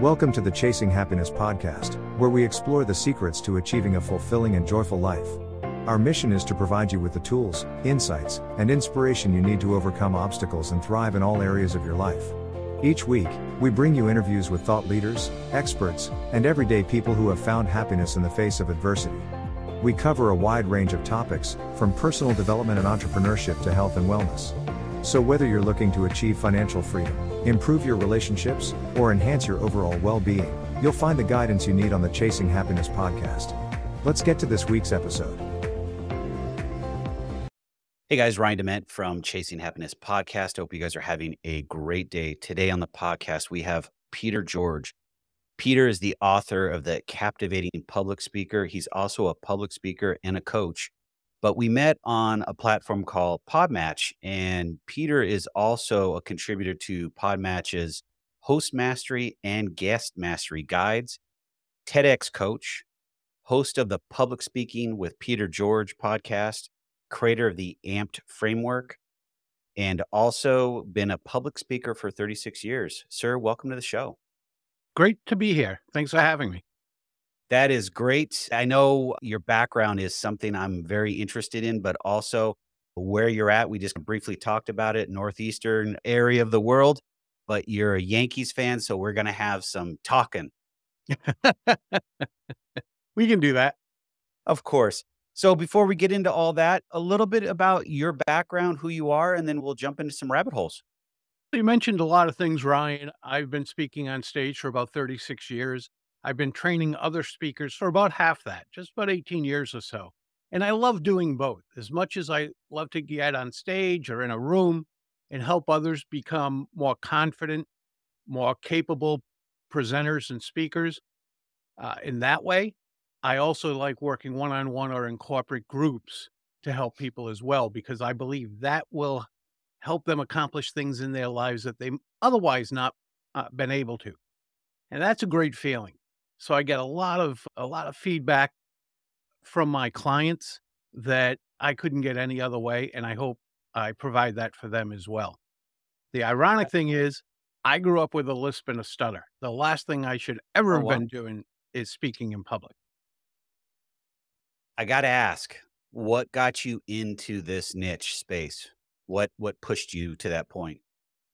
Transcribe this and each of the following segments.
Welcome to the Chasing Happiness podcast, where we explore the secrets to achieving a fulfilling and joyful life. Our mission is to provide you with the tools, insights, and inspiration you need to overcome obstacles and thrive in all areas of your life. Each week, we bring you interviews with thought leaders, experts, and everyday people who have found happiness in the face of adversity. We cover a wide range of topics, from personal development and entrepreneurship to health and wellness. So, whether you're looking to achieve financial freedom, improve your relationships, or enhance your overall well being, you'll find the guidance you need on the Chasing Happiness podcast. Let's get to this week's episode. Hey guys, Ryan DeMent from Chasing Happiness Podcast. Hope you guys are having a great day. Today on the podcast, we have Peter George. Peter is the author of the Captivating Public Speaker. He's also a public speaker and a coach. But we met on a platform called Podmatch, and Peter is also a contributor to Podmatch's host mastery and guest mastery guides, TEDx coach, host of the Public Speaking with Peter George podcast, creator of the Amped framework, and also been a public speaker for 36 years. Sir, welcome to the show. Great to be here. Thanks for having me. That is great. I know your background is something I'm very interested in, but also where you're at. We just briefly talked about it, northeastern area of the world, but you're a Yankees fan, so we're going to have some talking. we can do that. Of course. So before we get into all that, a little bit about your background, who you are, and then we'll jump into some rabbit holes. You mentioned a lot of things, Ryan. I've been speaking on stage for about 36 years. I've been training other speakers for about half that, just about 18 years or so. And I love doing both. As much as I love to get on stage or in a room and help others become more confident, more capable presenters and speakers uh, in that way, I also like working one on one or in corporate groups to help people as well, because I believe that will help them accomplish things in their lives that they otherwise not uh, been able to. And that's a great feeling. So I get a lot of a lot of feedback from my clients that I couldn't get any other way and I hope I provide that for them as well. The ironic thing is I grew up with a lisp and a stutter. The last thing I should ever oh, have been doing is speaking in public. I got to ask, what got you into this niche space? What what pushed you to that point?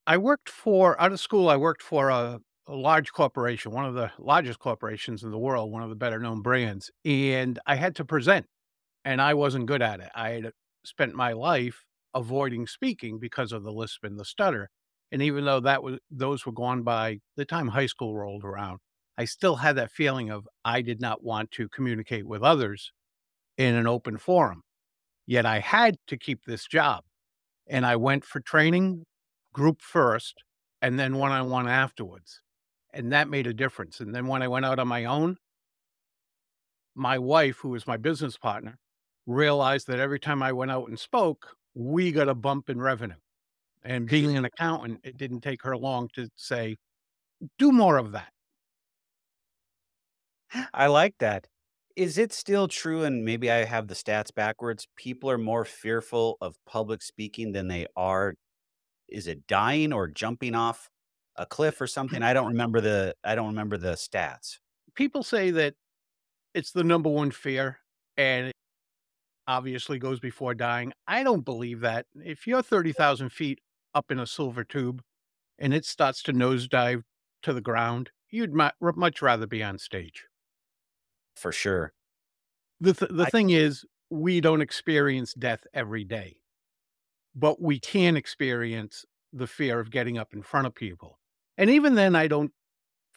I worked for out of school. I worked for a, a large corporation, one of the largest corporations in the world, one of the better known brands, and I had to present, and I wasn't good at it. I had spent my life avoiding speaking because of the lisp and the stutter, and even though that was those were gone by the time high school rolled around, I still had that feeling of I did not want to communicate with others in an open forum. Yet I had to keep this job and I went for training group first and then one on one afterwards. And that made a difference. And then when I went out on my own, my wife, who was my business partner, realized that every time I went out and spoke, we got a bump in revenue. And being an accountant, it didn't take her long to say, do more of that. I like that. Is it still true, and maybe I have the stats backwards, people are more fearful of public speaking than they are is it dying or jumping off a cliff or something? I don't remember the I don't remember the stats. People say that it's the number one fear and it obviously goes before dying. I don't believe that. If you're 30,000 feet up in a silver tube and it starts to nosedive to the ground, you'd much rather be on stage for sure. The th- the I, thing is, we don't experience death every day, but we can experience the fear of getting up in front of people. And even then, I don't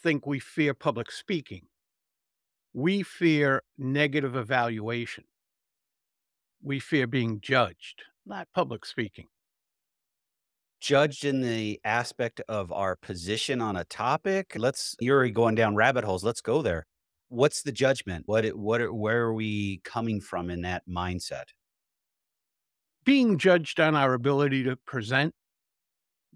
think we fear public speaking. We fear negative evaluation. We fear being judged, not public speaking. Judged in the aspect of our position on a topic. Let's, you're going down rabbit holes. Let's go there what's the judgment? What what where are we coming from in that mindset? Being judged on our ability to present,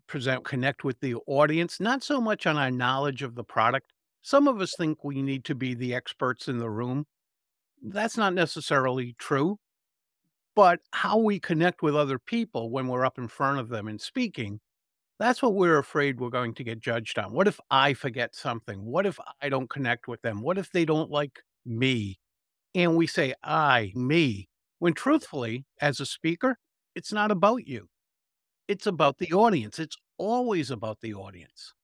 present, connect with the audience, not so much on our knowledge of the product. Some of us think we need to be the experts in the room. That's not necessarily true. But how we connect with other people when we're up in front of them and speaking That's what we're afraid we're going to get judged on. What if I forget something? What if I don't connect with them? What if they don't like me? And we say, I, me, when truthfully, as a speaker, it's not about you. It's about the audience. It's always about the audience.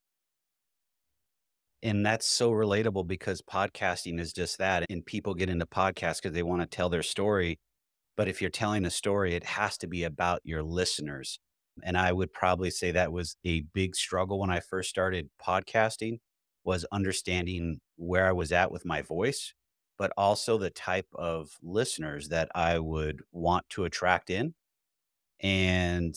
And that's so relatable because podcasting is just that. And people get into podcasts because they want to tell their story. But if you're telling a story, it has to be about your listeners. And I would probably say that was a big struggle when I first started podcasting was understanding where I was at with my voice, but also the type of listeners that I would want to attract in and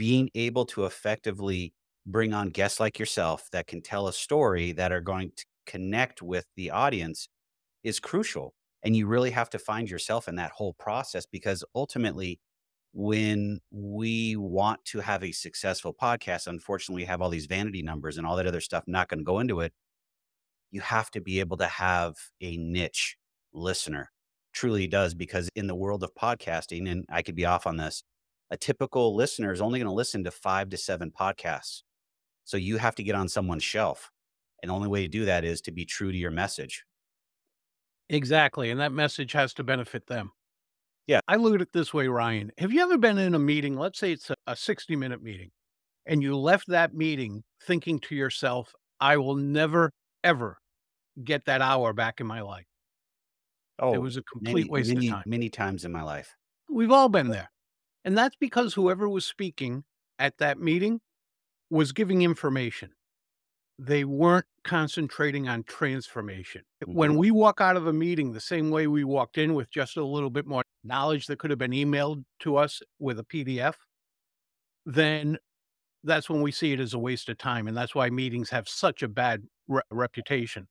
being able to effectively bring on guests like yourself that can tell a story that are going to connect with the audience is crucial. And you really have to find yourself in that whole process because ultimately, when we want to have a successful podcast, unfortunately, we have all these vanity numbers and all that other stuff, not going to go into it. You have to be able to have a niche listener. Truly does, because in the world of podcasting, and I could be off on this, a typical listener is only going to listen to five to seven podcasts. So you have to get on someone's shelf. And the only way to do that is to be true to your message. Exactly. And that message has to benefit them. Yeah. I look at it this way, Ryan. Have you ever been in a meeting? Let's say it's a, a 60 minute meeting, and you left that meeting thinking to yourself, I will never, ever get that hour back in my life. Oh, it was a complete many, waste many, of time. Many times in my life. We've all been there. And that's because whoever was speaking at that meeting was giving information. They weren't concentrating on transformation. When Mhm. we walk out of a meeting the same way we walked in with just a little bit more knowledge that could have been emailed to us with a PDF, then that's when we see it as a waste of time. And that's why meetings have such a bad re- reputation,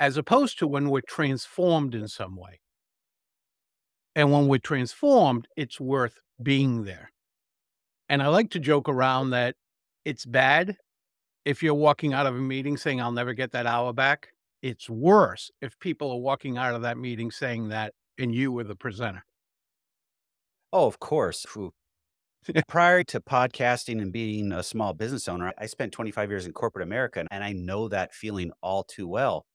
as opposed to when we're transformed in some way. And when we're transformed, it's worth being there. And I like to joke around that it's bad if you're walking out of a meeting saying, I'll never get that hour back. It's worse if people are walking out of that meeting saying that and you were the presenter. Oh, of course. Prior to podcasting and being a small business owner, I spent 25 years in corporate America and I know that feeling all too well.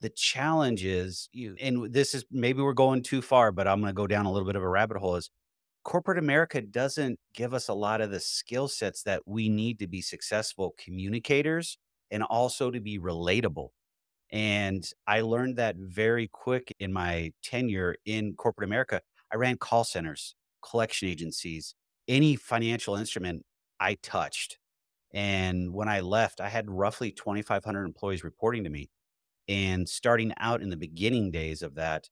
The challenge is you, and this is maybe we're going too far, but I'm going to go down a little bit of a rabbit hole is corporate America doesn't give us a lot of the skill sets that we need to be successful communicators and also to be relatable. And I learned that very quick in my tenure in corporate America. I ran call centers, collection agencies, any financial instrument I touched. And when I left, I had roughly 2,500 employees reporting to me. And starting out in the beginning days of that,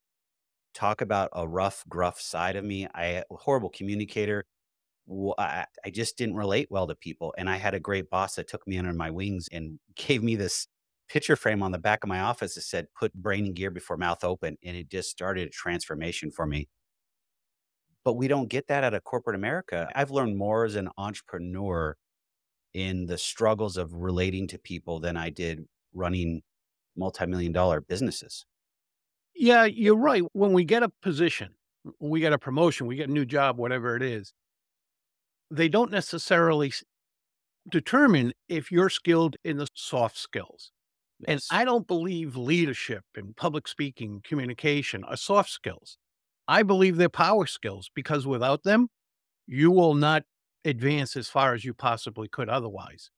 talk about a rough, gruff side of me. I a horrible communicator. I, I just didn't relate well to people. And I had a great boss that took me under my wings and gave me this picture frame on the back of my office that said, put brain and gear before mouth open. And it just started a transformation for me. But we don't get that out of corporate America. I've learned more as an entrepreneur in the struggles of relating to people than I did running multi-million dollar businesses. Yeah, you're right. When we get a position, we get a promotion, we get a new job, whatever it is, they don't necessarily determine if you're skilled in the soft skills. And I don't believe leadership and public speaking, communication are soft skills. I believe they're power skills because without them, you will not advance as far as you possibly could otherwise.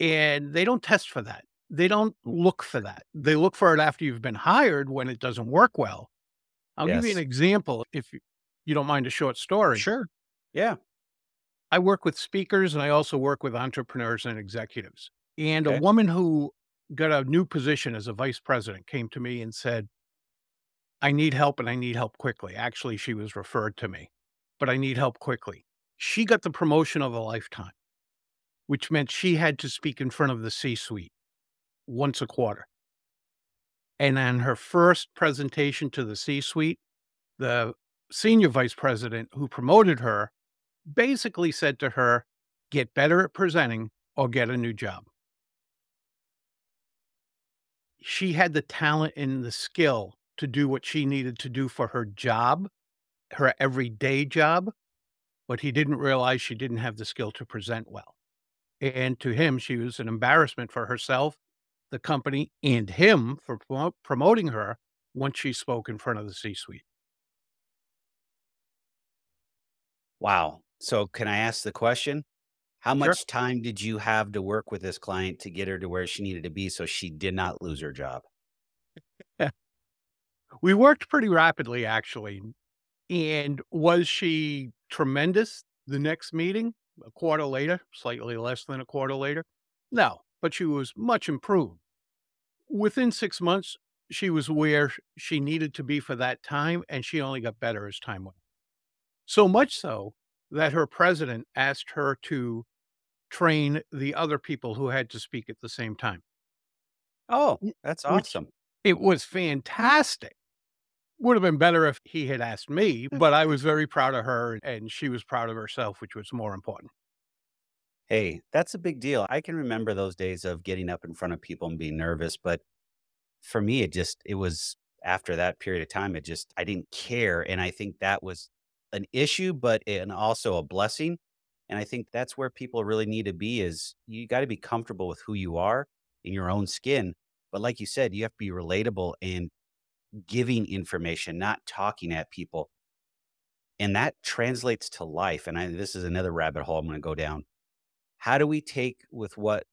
And they don't test for that. They don't look for that. They look for it after you've been hired when it doesn't work well. I'll give you an example if you- you don't mind a short story. Sure. Yeah. I work with speakers and I also work with entrepreneurs and executives. And Okay. a woman who got a new position as a vice president came to me and said, I need help and I need help quickly. Actually, she was referred to me, but I need help quickly. She got the promotion of a lifetime, which meant she had to speak in front of the C suite once a quarter. And on her first presentation to the C suite, the senior vice president who promoted her basically said to her, get better at presenting or get a new job. She had the talent and the skill to do what she needed to do for her job, her everyday job. but he didn't realize she didn't have the skill to present well. And to him, she was an embarrassment for herself, the company, and him for promoting her once she spoke in front of the C suite. Wow. So, can I ask the question? How Sure. much time did you have to work with this client to get her to where she needed to be so she did not lose her job? We worked pretty rapidly, actually. And was she tremendous the next meeting, a quarter later, slightly less than a quarter later? No, but she was much improved. Within six months, she was where she needed to be for that time, and she only got better as time went. So much so that her president asked her to train the other people who had to speak at the same time. Oh, that's Which awesome. it was fantastic. Would have been better if he had asked me, but I was very proud of her and she was proud of herself, which was more important. Hey, that's a big deal. I can remember those days of getting up in front of people and being nervous, but for me, it just it was after that period of time, it just I didn't care, and I think that was an issue, but and also a blessing, and I think that's where people really need to be is you gotta be comfortable with who you are in your own skin, but like you said, you have to be relatable and giving information, not talking at people, and that translates to life, and I this is another rabbit hole I'm gonna go down. How do we take with what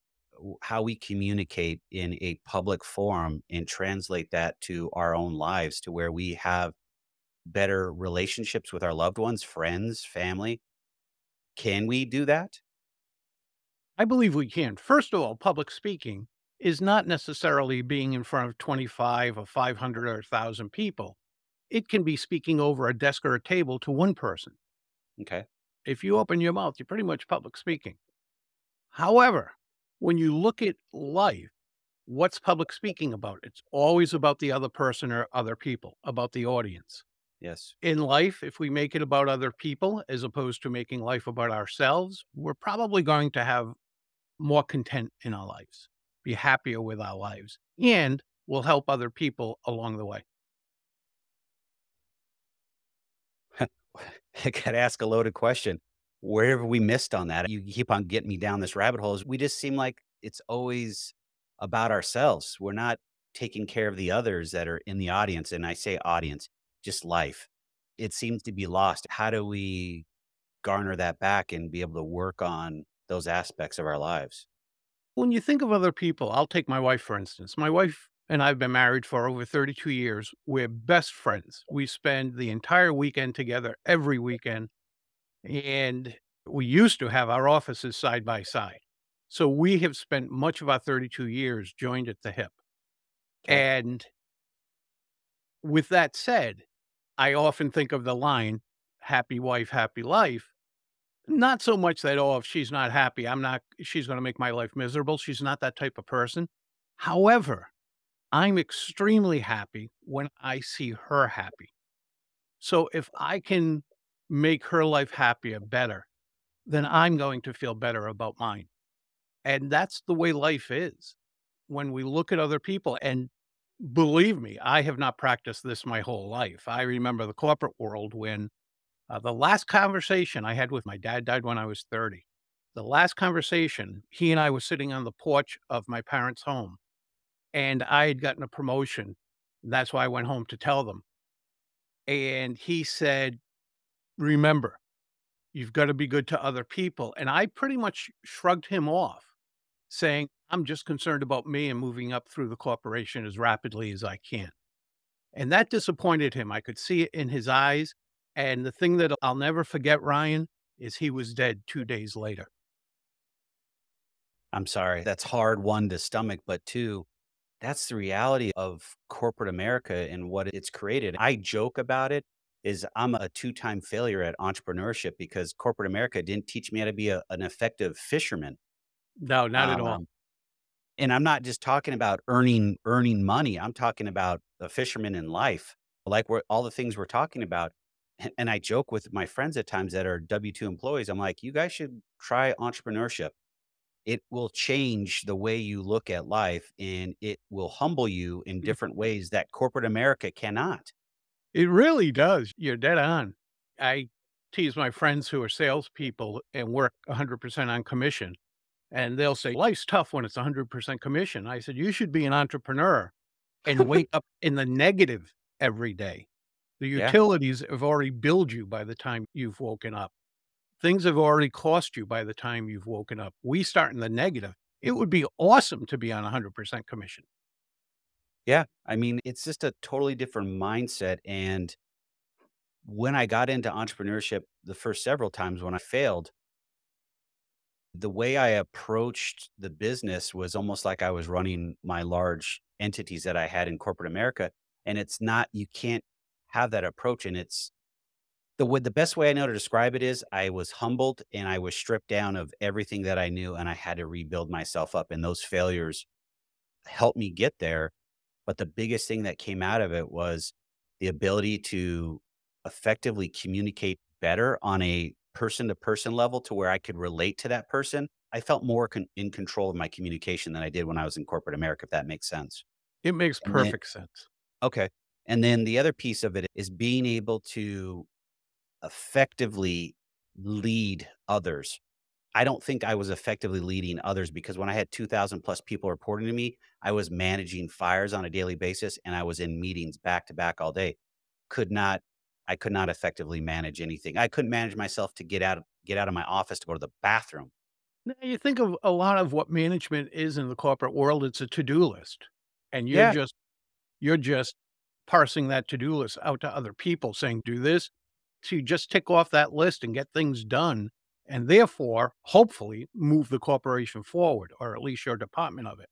how we communicate in a public forum and translate that to our own lives to where we have better relationships with our loved ones, friends, family? Can we do that? I believe we can. First of all, public speaking is not necessarily being in front of 25 or 500 or 1,000 people. It can be speaking over a desk or a table to one person. Okay. If you open your mouth, you're pretty much public speaking. However, when you look at life, what's public speaking about? It's always about the other person or other people, about the audience. Yes. In life, if we make it about other people as opposed to making life about ourselves, we're probably going to have more content in our lives, be happier with our lives, and we'll help other people along the way. I got to ask a loaded question. Where have we missed on that? You keep on getting me down this rabbit hole. Is We just seem like it's always about ourselves. We're not taking care of the others that are in the audience. And I say audience, just life. It seems to be lost. How do we garner that back and be able to work on those aspects of our lives? When you think of other people, I'll take my wife, for instance. My wife and I've been married for over 32 years. We're best friends. We spend the entire weekend together every weekend. And we used to have our offices side by side. So we have spent much of our 32 years joined at the hip. And with that said, I often think of the line, happy wife, happy life. Not so much that, oh, if she's not happy, I'm not, she's going to make my life miserable. She's not that type of person. However, I'm extremely happy when I see her happy. So if I can make her life happier, better, then I'm going to feel better about mine. And that's the way life is. When we look at other people, and believe me, I have not practiced this my whole life. I remember the corporate world when uh, the last conversation I had with my dad died when I was 30. The last conversation, he and I were sitting on the porch of my parents' home, and I had gotten a promotion. That's why I went home to tell them. And he said, Remember, you've got to be good to other people. And I pretty much shrugged him off, saying, I'm just concerned about me and moving up through the corporation as rapidly as I can. And that disappointed him. I could see it in his eyes. And the thing that I'll never forget, Ryan, is he was dead two days later. I'm sorry. That's hard, one, to stomach, but two, that's the reality of corporate America and what it's created. I joke about it is I'm a two-time failure at entrepreneurship because corporate America didn't teach me how to be a, an effective fisherman. No, not at all. Um, and I'm not just talking about earning earning money. I'm talking about a fisherman in life, like we're, all the things we're talking about. And, and I joke with my friends at times that are W two employees. I'm like, you guys should try entrepreneurship it will change the way you look at life and it will humble you in different ways that corporate America cannot. It really does. You're dead on. I tease my friends who are salespeople and work 100% on commission. And they'll say, life's tough when it's 100% commission. I said, you should be an entrepreneur and wake up in the negative every day. The Yeah. utilities have already billed you by the time you've woken up. Things have already cost you by the time you've woken up. We start in the negative. It would be awesome to be on 100% commission. Yeah. I mean, it's just a totally different mindset. And when I got into entrepreneurship the first several times when I failed, the way I approached the business was almost like I was running my large entities that I had in corporate America. And it's not, you can't have that approach. And it's the the best way I know to describe it is I was humbled and I was stripped down of everything that I knew and I had to rebuild myself up. And those failures helped me get there. But the biggest thing that came out of it was the ability to effectively communicate better on a person to person level to where I could relate to that person. I felt more con- in control of my communication than I did when I was in corporate America, if that makes sense. It makes And then, perfect sense. okay. And then the other piece of it is being able to effectively lead others. I don't think I was effectively leading others because when I had 2000 plus people reporting to me, I was managing fires on a daily basis and I was in meetings back to back all day. Could not I could not effectively manage anything. I couldn't manage myself to get out of get out of my office to go to the bathroom. Now, You think of a lot of what management is in the corporate world, it's a to-do list. And you're Yeah. just you're just parsing that to-do list out to other people saying, do this to just tick off that list and get things done. And therefore, hopefully move the corporation forward or at least your department of it.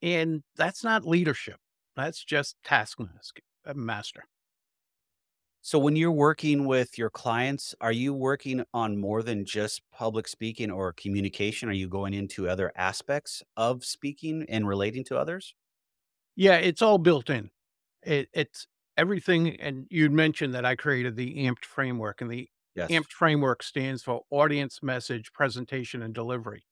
And that's not leadership. That's just taskmaster uh, master. So when you're working with your clients, are you working on more than just public speaking or communication? Are you going into other aspects of speaking and relating to others? Yeah, it's all built in. It, it's everything. And you'd mentioned that I created the AMPed framework, and the Yes. AMPed framework stands for audience, message, presentation, and delivery.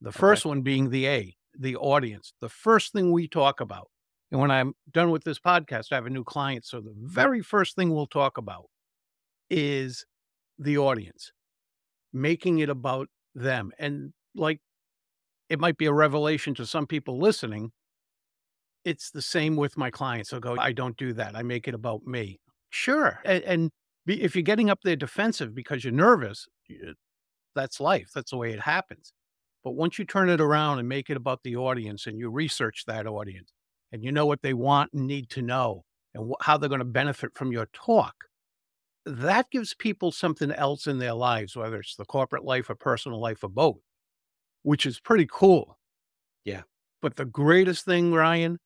The Okay. first one being the A, the audience. The first thing we talk about. And when I'm done with this podcast, I have a new client. So the very first thing we'll talk about is the audience, making it about them. And like it might be a revelation to some people listening. It's the same with my clients. They'll go, I don't do that. I make it about me. Sure. And, and if you're getting up there defensive because you're nervous, that's life. That's the way it happens. But once you turn it around and make it about the audience and you research that audience and you know what they want and need to know and wh- how they're going to benefit from your talk, that gives people something else in their lives, whether it's the corporate life or personal life or both, which is pretty cool. Yeah. But the greatest thing, Ryan,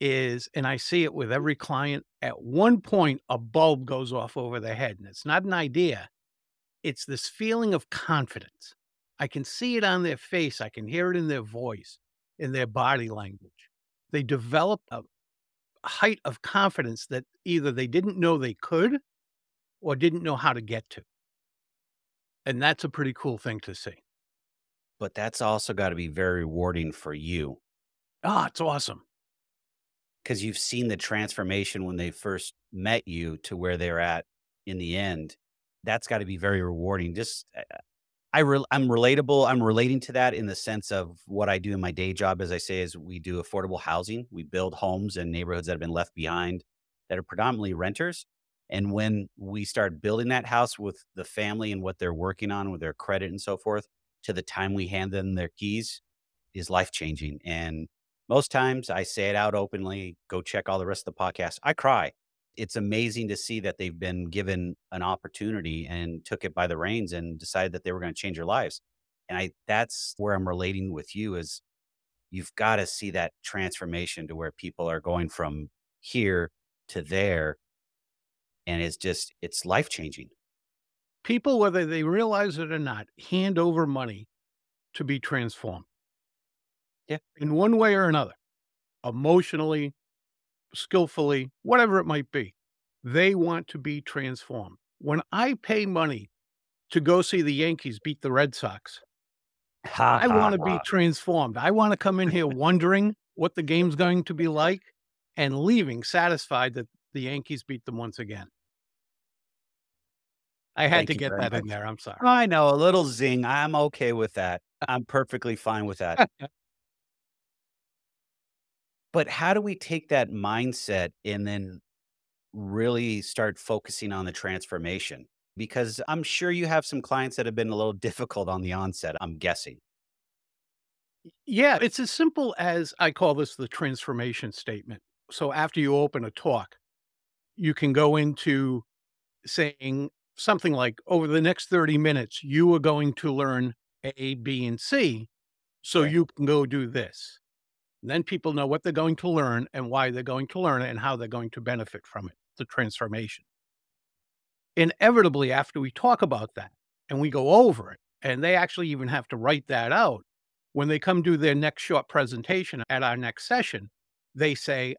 is, and I see it with every client, at one point, a bulb goes off over their head. And it's not an idea, it's this feeling of confidence. I can see it on their face, I can hear it in their voice, in their body language. They develop a height of confidence that either they didn't know they could or didn't know how to get to. And that's a pretty cool thing to see. But that's also got to be very rewarding for you Ah, it's awesome. Because you've seen the transformation when they first met you to where they're at in the end. That's got to be very rewarding. Just uh, I re- I'm relatable. I'm relating to that in the sense of what I do in my day job. As I say, is we do affordable housing. We build homes in neighborhoods that have been left behind that are predominantly renters. And when we start building that house with the family and what they're working on with their credit and so forth, to the time we hand them their keys is life changing. And most times I say it out openly, go check all the rest of the podcast. I cry. It's amazing to see that they've been given an opportunity and took it by the reins and decided that they were going to change their lives. And I that's where I'm relating with you is you've got to see that transformation to where people are going from here to there. And it's just it's life changing. People, whether they realize it or not, hand over money to be transformed. Yeah. In one way or another, emotionally, skillfully, whatever it might be. They want to be transformed. When I pay money to go see the Yankees beat the Red Sox, I want to be transformed. I want to come in here wondering what the game's going to be like and leaving satisfied that the Yankees beat them once again. I had Thank to get that in there. I'm sorry. I know, a little zing. I'm okay with that. I'm perfectly fine with that. But how do we take that mindset and then really start focusing on the transformation? Because I'm sure you have some clients that have been a little difficult on the onset, I'm guessing. Yeah, it's as simple as I call this the transformation statement. So after you open a talk, you can go into saying something like, over the next 30 minutes, you are going to learn A, B, and C. So Okay. you can go do this. Then people know what they're going to learn and why they're going to learn it and how they're going to benefit from it, the transformation. Inevitably, after we talk about that and we go over it, and they actually even have to write that out, when they come do their next short presentation at our next session, they say,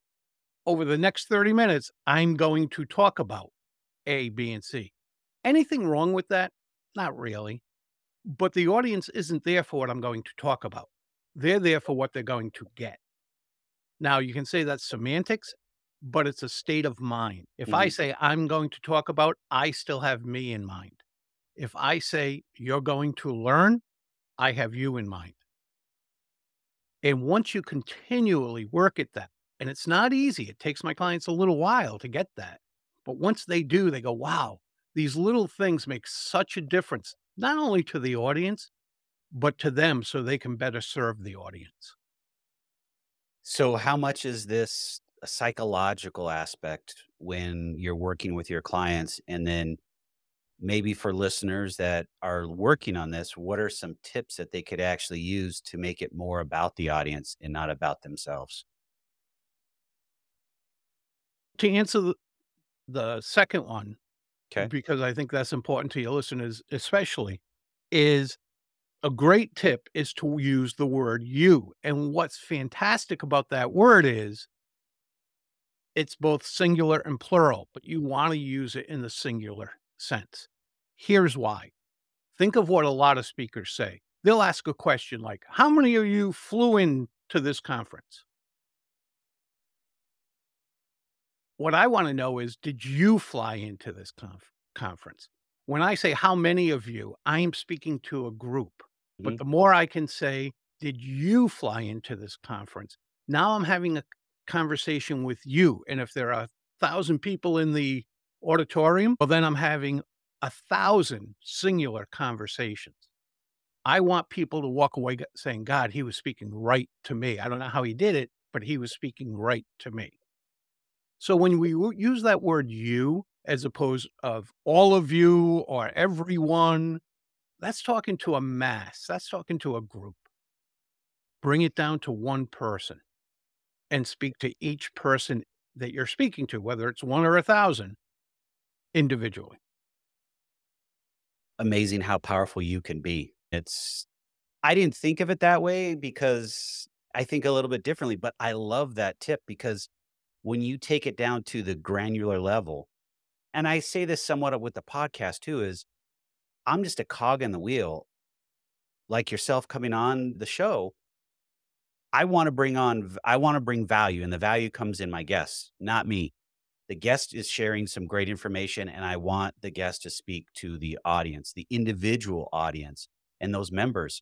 over the next 30 minutes, I'm going to talk about A, B, and C. Anything wrong with that? Not really. But the audience isn't there for what I'm going to talk about. They're there for what they're going to get. Now, you can say that's semantics, but it's a state of mind. If I Mhm. say I'm going to talk about, I still have me in mind. If I say you're going to learn, I have you in mind. And once you continually work at that, and it's not easy, it takes my clients a little while to get that. But once they do, they go, wow, these little things make such a difference, not only to the audience, but to them so they can better serve the audience. So, how much is this a psychological aspect when you're working with your clients? And then maybe for listeners that are working on this, what are some tips that they could actually use to make it more about the audience and not about themselves? To answer the, the second one, Okay. because I think that's important to your listeners, especially, is a great tip is to use the word you. And what's fantastic about that word is it's both singular and plural, but you want to use it in the singular sense. Here's why. Think of what a lot of speakers say. They'll ask a question like, How many of you flew in to this conference? What I want to know is, did you fly into this conf- conference? When I say how many of you, I am speaking to a group. But Mhm. the more I can say, did you fly into this conference? Now I'm having a conversation with you. And if there are a thousand people in the auditorium, well, then I'm having a thousand singular conversations. I want people to walk away saying, God, he was speaking right to me. I don't know how he did it, but he was speaking right to me. So when we use that word you as opposed of all of you or everyone, that's talking to a mass. That's talking to a group. Bring it down to one person and speak to each person that you're speaking to, whether it's one or a thousand individually. Amazing how powerful you can be. It's, I didn't think of it that way because I think a little bit differently, but I love that tip because when you take it down to the granular level, and I say this somewhat with the podcast too, is I'm just a cog in the wheel, like yourself coming on the show. I want to bring on, I want to bring value, and the value comes in my guests, not me. The guest is sharing some great information, and I want the guest to speak to the audience, the individual audience, and those members.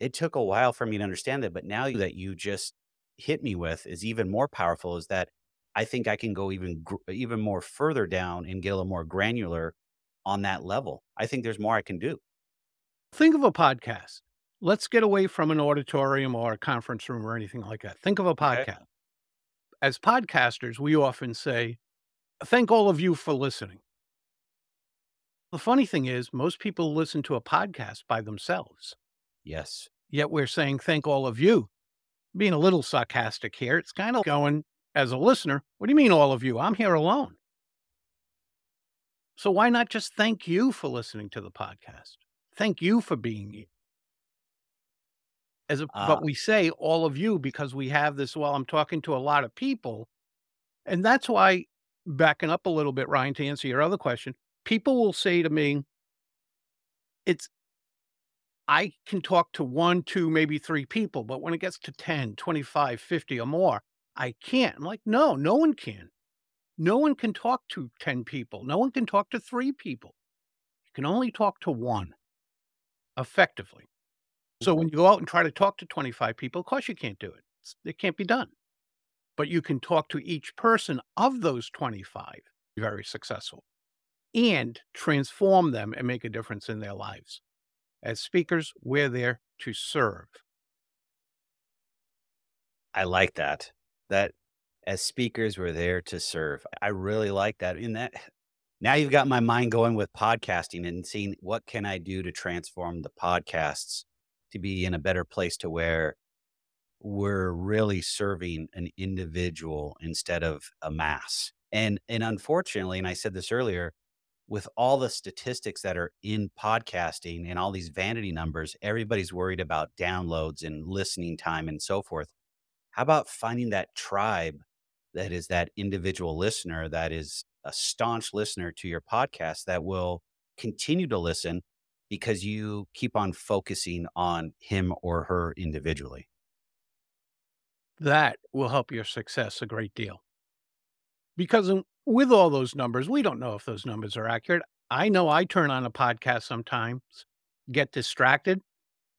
It took a while for me to understand that, but now that you just hit me with is even more powerful. Is that I think I can go even even more further down and get a little more granular on that level. I think there's more I can do. Think of a podcast. Let's get away from an auditorium or a conference room or anything like that. Think of a Okay. podcast. As podcasters, we often say, Thank all of you for listening. The funny thing is, most people listen to a podcast by themselves. Yes. Yet we're saying, Thank all of you. Being a little sarcastic here, it's kind of going, as a listener, what do you mean, all of you? I'm here alone. So why not just thank you for listening to the podcast? Thank you for being here. As a, Uh, but we say all of you because we have this. Well, I'm talking to a lot of people, and that's why backing up a little bit, Ryan, to answer your other question, people will say to me, "It's I can talk to one, two, maybe three people, but when it gets to 10, 25, 50 or more, I can't." I'm like, "No, no one can. No one can talk to 10 people. No one can talk to three people. You can only talk to one effectively. So when mm-hmm. you go out and try to talk to 25 people, of course you can't do it. It can't be done. But you can talk to each person of those 25 very successful and transform them and make a difference in their lives. As speakers, we're there to serve. I like that. That as speakers, we're there to serve. I really like that. In that, now you've got my mind going with podcasting and seeing what can I do to transform the podcasts to be in a better place to where we're really serving an individual instead of a mass. And and unfortunately, and I said this earlier, with all the statistics that are in podcasting and all these vanity numbers, everybody's worried about downloads and listening time and so forth. How about finding that tribe that is that individual listener that is a staunch listener to your podcast that will continue to listen because you keep on focusing on him or her individually? That will help your success a great deal. Because with all those numbers, we don't know if those numbers are accurate. I know I turn on a podcast sometimes, get distracted,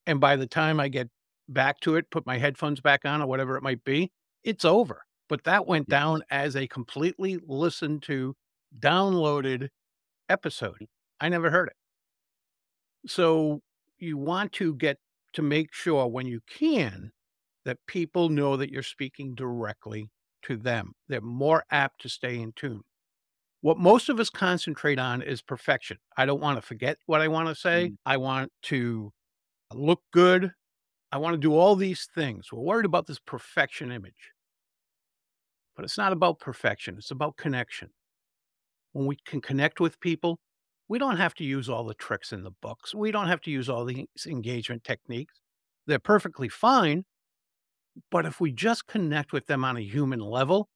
and by the time I get back to it, put my headphones back on or whatever it might be, it's over. But that went down as a completely listened to, downloaded episode. I never heard it. So you want to get to make sure when you can that people know that you're speaking directly to them. They're more apt to stay in tune. What most of us concentrate on is perfection. I don't want to forget what I want to say. Mm. I want to look good. I want to do all these things. We're worried about this perfection image. But it's not about perfection, it's about connection. When we can connect with people, we don't have to use all the tricks in the books. We don't have to use all these engagement techniques. They're perfectly fine, but if we just connect with them on a human level,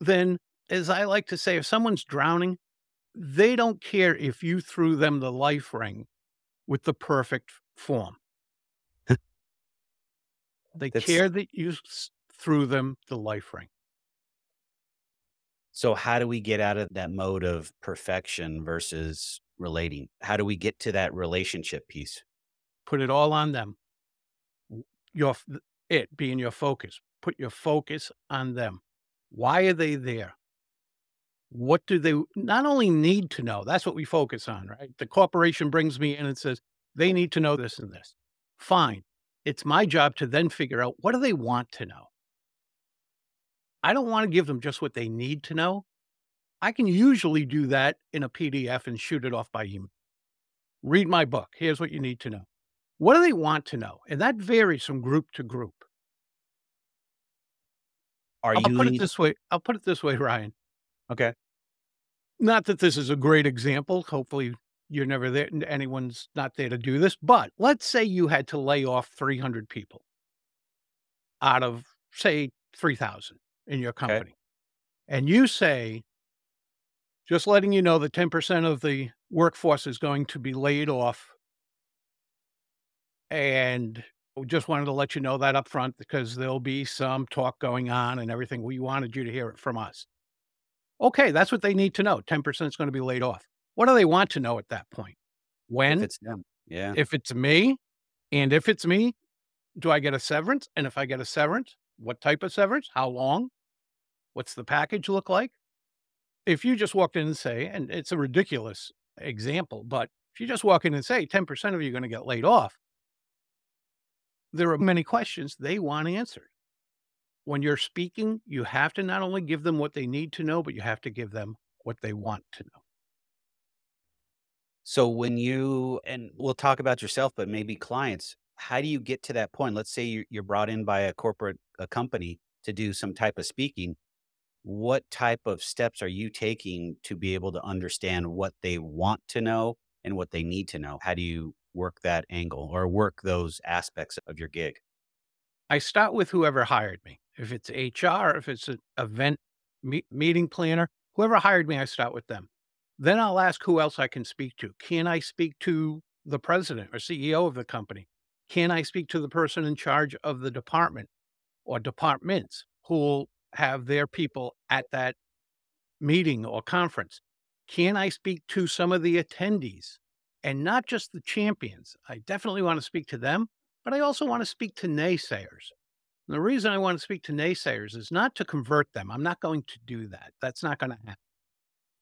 then, as I like to say, if someone's drowning, they don't care if you threw them the life ring with the perfect form. they That's... care that you threw them the life ring. So, how do we get out of that mode of perfection versus relating? How do we get to that relationship piece? Put it all on them. Your it being your focus. Put your focus on them. Why are they there? What do they not only need to know? That's what we focus on, right? The corporation brings me in and says, they need to know this and this. Fine. It's my job to then figure out what do they want to know? I don't want to give them just what they need to know. I can usually do that in a PDF and shoot it off by email. Read my book. Here's what you need to know. What do they want to know? And that varies from group to group. Are I'll you put it this way. I'll put it this way, Ryan. Okay. Not that this is a great example. Hopefully you're never there. Anyone's not there to do this, but let's say you had to lay off 300 people out of say 3000 in your company. Okay. And you say, just letting you know that 10% of the workforce is going to be laid off and we just wanted to let you know that up front because there'll be some talk going on and everything. We wanted you to hear it from us. Okay, that's what they need to know. 10% is going to be laid off. What do they want to know at that point? When? If it's them. Yeah. If it's me, and if it's me, do I get a severance? And if I get a severance, what type of severance? How long? What's the package look like? If you just walked in and say, and it's a ridiculous example, but if you just walk in and say 10% of you are going to get laid off, there are many questions they want answered. When you're speaking, you have to not only give them what they need to know, but you have to give them what they want to know. So when you, and we'll talk about yourself, but maybe clients, how do you get to that point? Let's say you're brought in by a corporate a company to do some type of speaking. What type of steps are you taking to be able to understand what they want to know and what they need to know? How do you work that angle or work those aspects of your gig? I start with whoever hired me. If it's HR, if it's an event me- meeting planner, whoever hired me, I start with them. Then I'll ask who else I can speak to. Can I speak to the president or CEO of the company? Can I speak to the person in charge of the department or departments who will have their people at that meeting or conference? Can I speak to some of the attendees and not just the champions? I definitely want to speak to them, but I also want to speak to naysayers. And the reason I want to speak to naysayers is not to convert them. I'm not going to do that. That's not going to happen.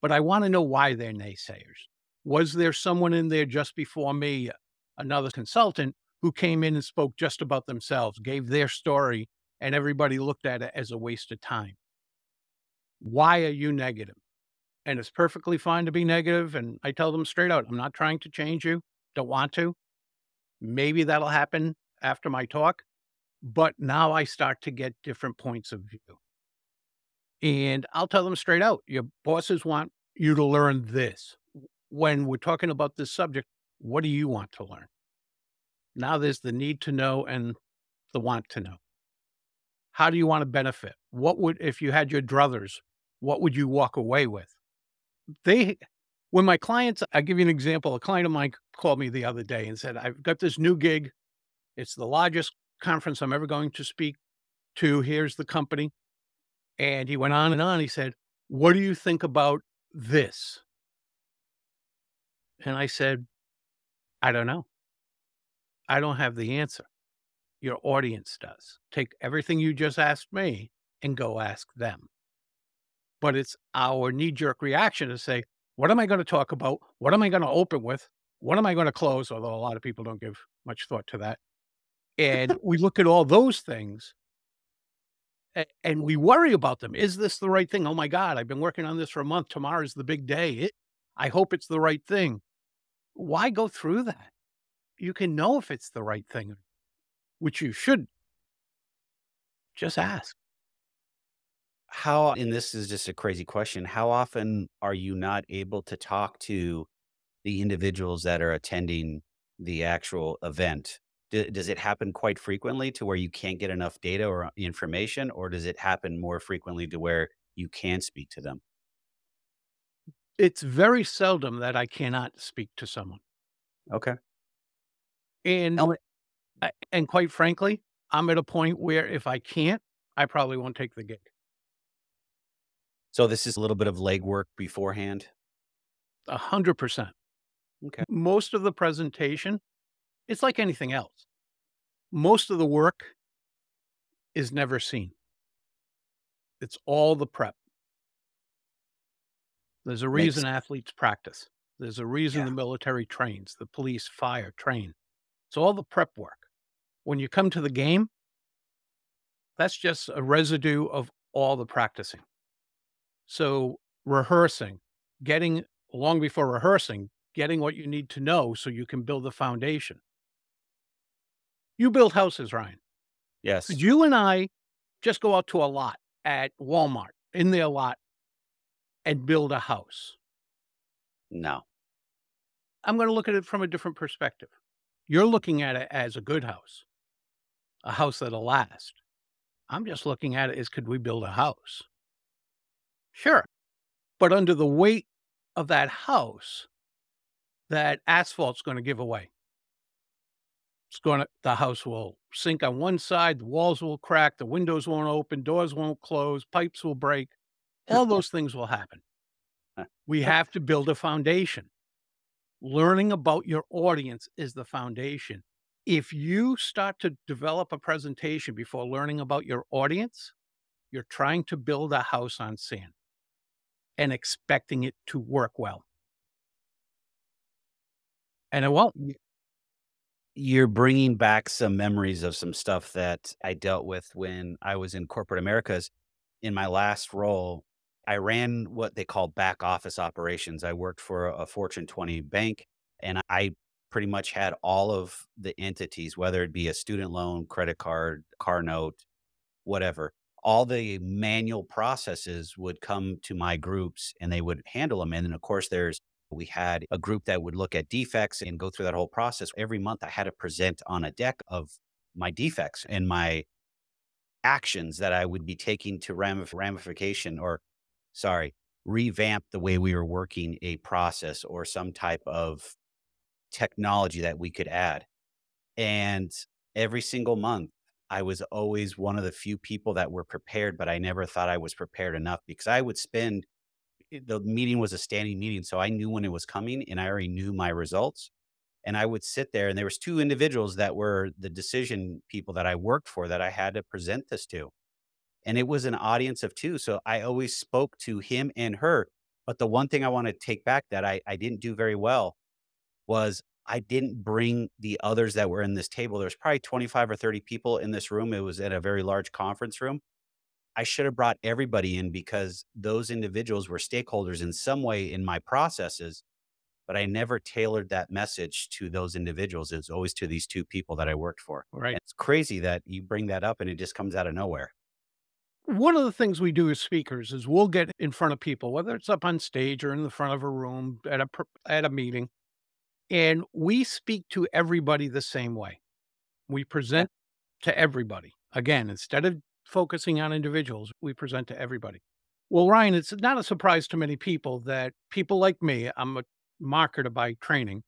But I want to know why they're naysayers. Was there someone in there just before me, another consultant, who came in and spoke just about themselves, gave their story, and everybody looked at it as a waste of time? Why are you negative? And it's perfectly fine to be negative. And I tell them straight out, I'm not trying to change you. Don't want to. Maybe that'll happen after my talk. But now I start to get different points of view. And I'll tell them straight out your bosses want you to learn this. When we're talking about this subject, what do you want to learn? Now there's the need to know and the want to know. How do you want to benefit? What would, if you had your druthers, what would you walk away with? They, when my clients, I'll give you an example. A client of mine called me the other day and said, I've got this new gig. It's the largest conference I'm ever going to speak to. Here's the company. And he went on and on. He said, What do you think about this? And I said, I don't know. I don't have the answer. Your audience does. Take everything you just asked me and go ask them. But it's our knee jerk reaction to say, What am I going to talk about? What am I going to open with? What am I going to close? Although a lot of people don't give much thought to that. And we look at all those things and we worry about them. Is this the right thing? Oh my God, I've been working on this for a month. Tomorrow's the big day. It, I hope it's the right thing. Why go through that? You can know if it's the right thing, which you should just ask. How, and this is just a crazy question, how often are you not able to talk to the individuals that are attending the actual event does it happen quite frequently to where you can't get enough data or uh, information, or does it happen more frequently to where you can speak to them? It's very seldom that I cannot speak to someone. Okay. And and quite frankly, I'm at a point where if I can't, I probably won't take the gig. So this is a little bit of legwork beforehand. A hundred percent. Okay. Most of the presentation it's like anything else. Most of the work is never seen. It's all the prep. There's a reason Makes... athletes practice. There's a reason yeah. the military trains, the police, fire train. It's all the prep work. When you come to the game, that's just a residue of all the practicing. So, rehearsing, getting long before rehearsing, getting what you need to know so you can build the foundation. You build houses, Ryan. Yes. Could you and I just go out to a lot at Walmart in their lot and build a house? No. I'm going to look at it from a different perspective. You're looking at it as a good house, a house that'll last. I'm just looking at it as could we build a house? Sure. But under the weight of that house, that asphalt's going to give away. It's going to, the house will sink on one side, the walls will crack, the windows won't open, doors won't close, pipes will break. All those things will happen. We have to build a foundation. Learning about your audience is the foundation. If you start to develop a presentation before learning about your audience, you're trying to build a house on sand and expecting it to work well. And it won't you're bringing back some memories of some stuff that I dealt with when I was in corporate Americas. In my last role, I ran what they call back office operations. I worked for a Fortune 20 bank and I pretty much had all of the entities, whether it be a student loan, credit card, car note, whatever. All the manual processes would come to my groups and they would handle them. And then, of course, there's we had a group that would look at defects and go through that whole process. Every month, I had to present on a deck of my defects and my actions that I would be taking to ramif- ramification or, sorry, revamp the way we were working a process or some type of technology that we could add. And every single month, I was always one of the few people that were prepared, but I never thought I was prepared enough because I would spend eh, the meeting was a standing meeting. So I knew when it was coming and I already knew my results. And I would sit there and there was two individuals that were the decision people that I worked for that I had to present this to. And it was an audience of two. So I always spoke to him and her. But the one thing I want to take back that I, I didn't do very well was I didn't bring the others that were in this table. There's probably 25 or 30 people in this room. It was at a very large conference room. I should have brought everybody in because those individuals were stakeholders in some way in my processes, but I never tailored that message to those individuals. It's always to these two people that I worked for. Right. And it's crazy that you bring that up and it just comes out of nowhere. One of the things we do as speakers is we'll get in front of people, whether it's up on stage or in the front of a room at a at a meeting, and we speak to everybody the same way. We present to everybody. Again, instead of focusing on individuals, we present to everybody. Well, Ryan, it's not a surprise to many people that people like me, I'm a marketer by training,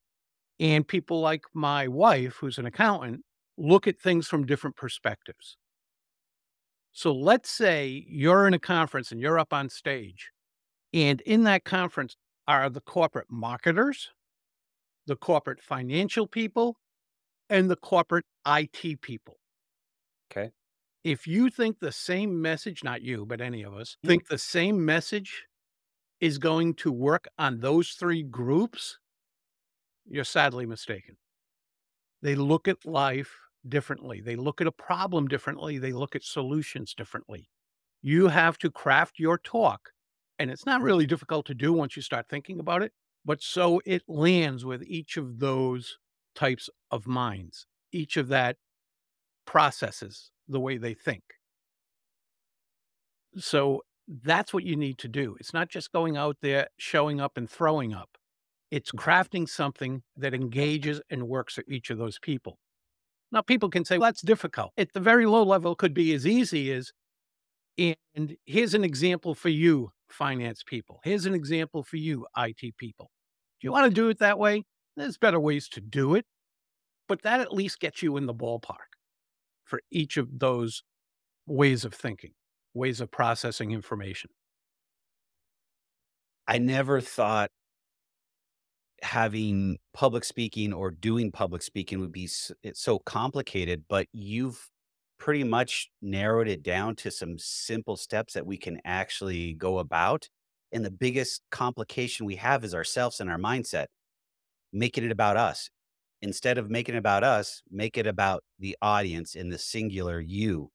and people like my wife, who's an accountant, look at things from different perspectives. So let's say you're in a conference and you're up on stage, and in that conference are the corporate marketers, the corporate financial people, and the corporate IT people. Okay. If you think the same message, not you, but any of us, think the same message is going to work on those three groups, you're sadly mistaken. They look at life differently. They look at a problem differently. They look at solutions differently. You have to craft your talk. And it's not really difficult to do once you start thinking about it, but so it lands with each of those types of minds, each of that processes the way they think. So that's what you need to do. It's not just going out there, showing up and throwing up. It's mm. crafting something that engages and works for each of those people. Now, people can say, well, that's difficult. At the very low level, could be as easy as, and here's an example for you, finance people. Here's an example for you, IT people. Do you want to do it that way? There's better ways to do it, but that at least gets you in the ballpark for each of those ways of thinking, ways of processing information. I never thought having public speaking or doing public speaking would be it's eh, so complicated, but you've pretty much narrowed it down to some simple steps that we can actually go about. And the biggest complication we have is ourselves and our mindset, making it about us instead of making it about us, make it about the audience in the singular you.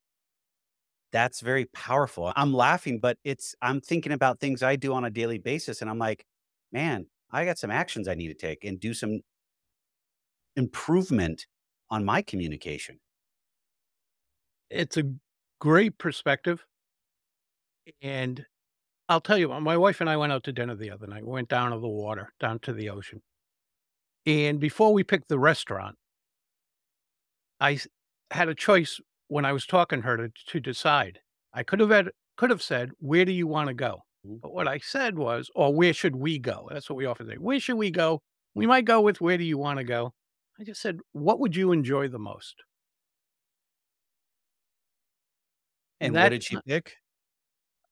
That's very powerful. I'm laughing, but it's, I'm thinking about things I do on a daily basis. And I'm like, man, I got some actions I need to take and do some improvement on my communication. It's a great perspective. And I'll tell you, my wife and I went out to dinner the other night. We went down to the water, down to the ocean. And before we picked the restaurant, I had a choice when I was talking to her to, to decide. I could have had, could have said, "Where do you want to go?" Mm-hmm. But what I said was, "Or where should we go?" That's what we often say. Where should we go? We might go with, "Where do you want to go?" I just said, "What would you enjoy the most?" And, and that, what did she pick?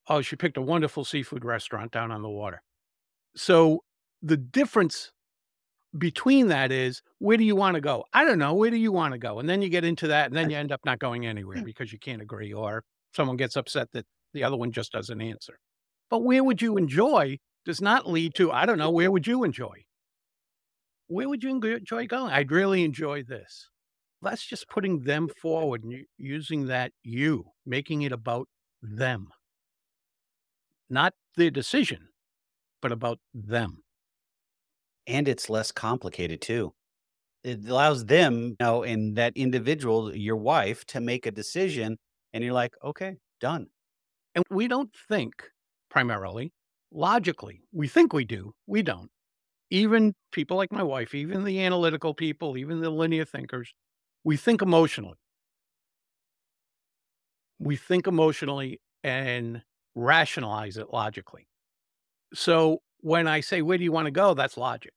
Oh, she picked a wonderful seafood restaurant down on the water. So the difference between that is where do you want to go? I don't know. Where do you want to go? And then you get into that, and then you end up not going anywhere because you can't agree, or someone gets upset that the other one just doesn't answer. But where would you enjoy does not lead to, I don't know, where would you enjoy? Where would you enjoy going? I'd really enjoy this. That's just putting them forward and using that you, making it about them. Not their decision, but about them and it's less complicated too. It allows them, you know, and that individual, your wife, to make a decision, and you're like, okay, done. And we don't think primarily logically. We think we do. We don't. Even people like my wife, even the analytical people, even the linear thinkers, we think emotionally. We think emotionally and rationalize it logically. So when I say, where do you want to go? That's logic.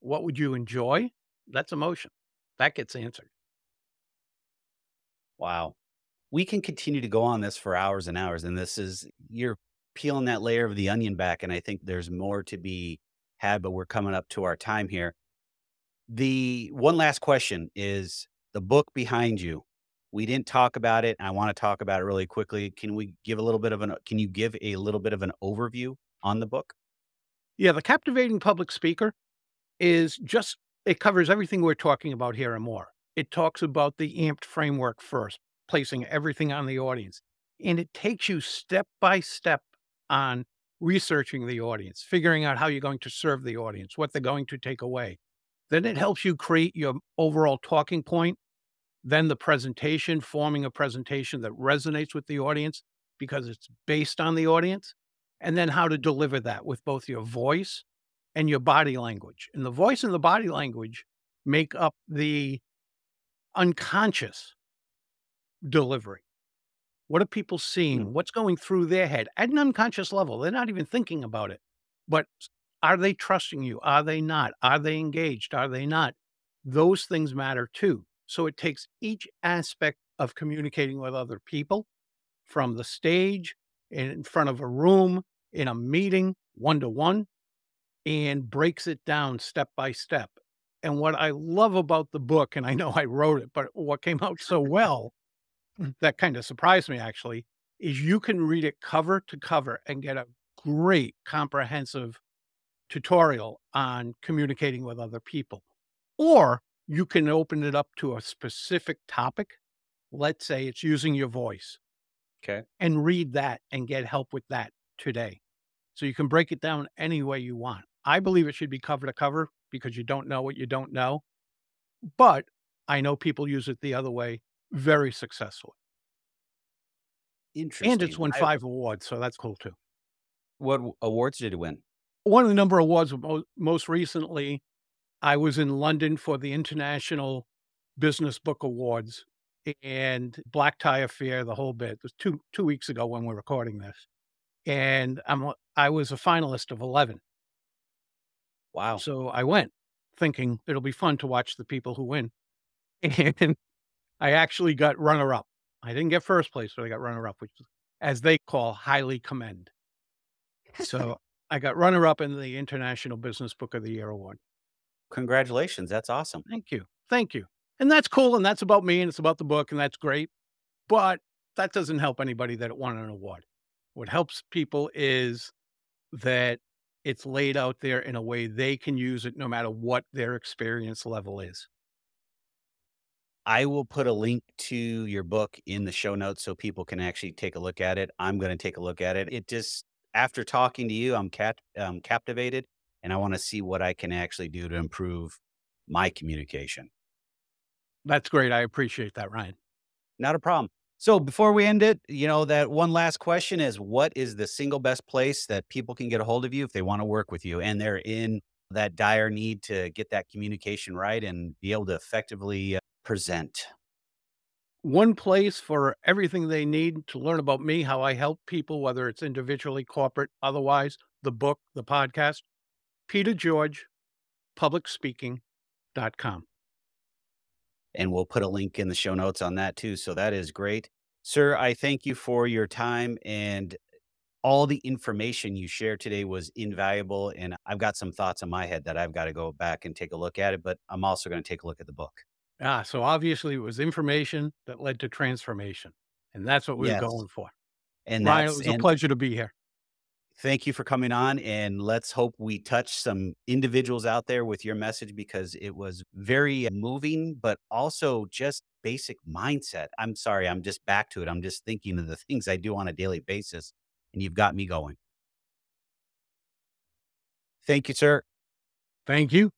What would you enjoy? That's emotion. That gets answered. Wow. We can continue to go on this for hours and hours. And this is, you're peeling that layer of the onion back. And I think there's more to be had, but we're coming up to our time here. The one last question is the book behind you. We didn't talk about it. I want to talk about it really quickly. Can we give a little bit of an can you give a little bit of an overview on the book? Yeah, the captivating public speaker is just it covers everything we're talking about here and more. It talks about the amped framework first, placing everything on the audience. And it takes you step by step on researching the audience, figuring out how you're going to serve the audience, what they're going to take away. Then it helps you create your overall talking point. Then the presentation, forming a presentation that resonates with the audience because it's based on the audience. And then how to deliver that with both your voice and your body language. And the voice and the body language make up the unconscious delivery. What are people seeing? Mm. What's going through their head at an unconscious level? They're not even thinking about it. But are they trusting you? Are they not? Are they engaged? Are they not? Those things matter too. So it takes each aspect of communicating with other people from the stage, in front of a room, in a meeting, one to one, and breaks it down step by step. And what I love about the book, and I know I wrote it, but what came out so well that kind of surprised me actually, is you can read it cover to cover and get a great comprehensive tutorial on communicating with other people. Or you can open it up to a specific topic. Let's say it's using your voice. Okay. And read that and get help with that today. So you can break it down any way you want. I believe it should be cover to cover because you don't know what you don't know. But I know people use it the other way very successfully. Interesting. And it's won I- five awards, so that's cool too. what awards did it win? One of the number of awards most recently, I was in London for the International Business Book Awards and Black Tie Affair, the whole bit. It was two two weeks ago when we're recording this, and I'm I was a finalist of eleven. Wow. So I went thinking it'll be fun to watch the people who win. And I actually got runner up. I didn't get first place, but I got runner up, which as they call, highly commend. So I got runner up in the International Business Book of the Year award. Congratulations. That's awesome. Thank you. Thank you. And that's cool. And that's about me and it's about the book and that's great. But that doesn't help anybody that won an award. What helps people is that it's laid out there in a way they can use it no matter what their experience level is. I will put a link to your book in the show notes so people can actually take a look at it. I'm going to take a look at it. It just after talking to you, I'm cat um, captivated, and I want to see what I can actually do to improve my communication. That's great. I appreciate that, Ryan. Not a problem. So before we end it, you know that one last question is: What is the single best place that people can get a hold of you if they want to work with you and they're in that dire need to get that communication right and be able to effectively uh, present? One place for everything they need to learn about me, how I help people, whether it's individually, corporate, otherwise, the book, the podcast, Peter George, publicspeaking.com. and we'll put a link in the show notes on that too. So that is great. Sir, I thank you for your time and all the information you shared today was invaluable. And I've got some thoughts in my head that I've got to go back and take a look at it, but I'm also going to take a look at the book. Ah, so obviously it was information that led to transformation. And that's what we Yes. were going for. And Ryan, it was a pleasure to be here. thank you for coming on. And let's hope we touch some individuals out there with your message because it was very moving, but also just basic mindset. I'm sorry, I'm just back to it. I'm just thinking of the things I do on a daily basis, and you've got me going. Thank you, sir. Thank you.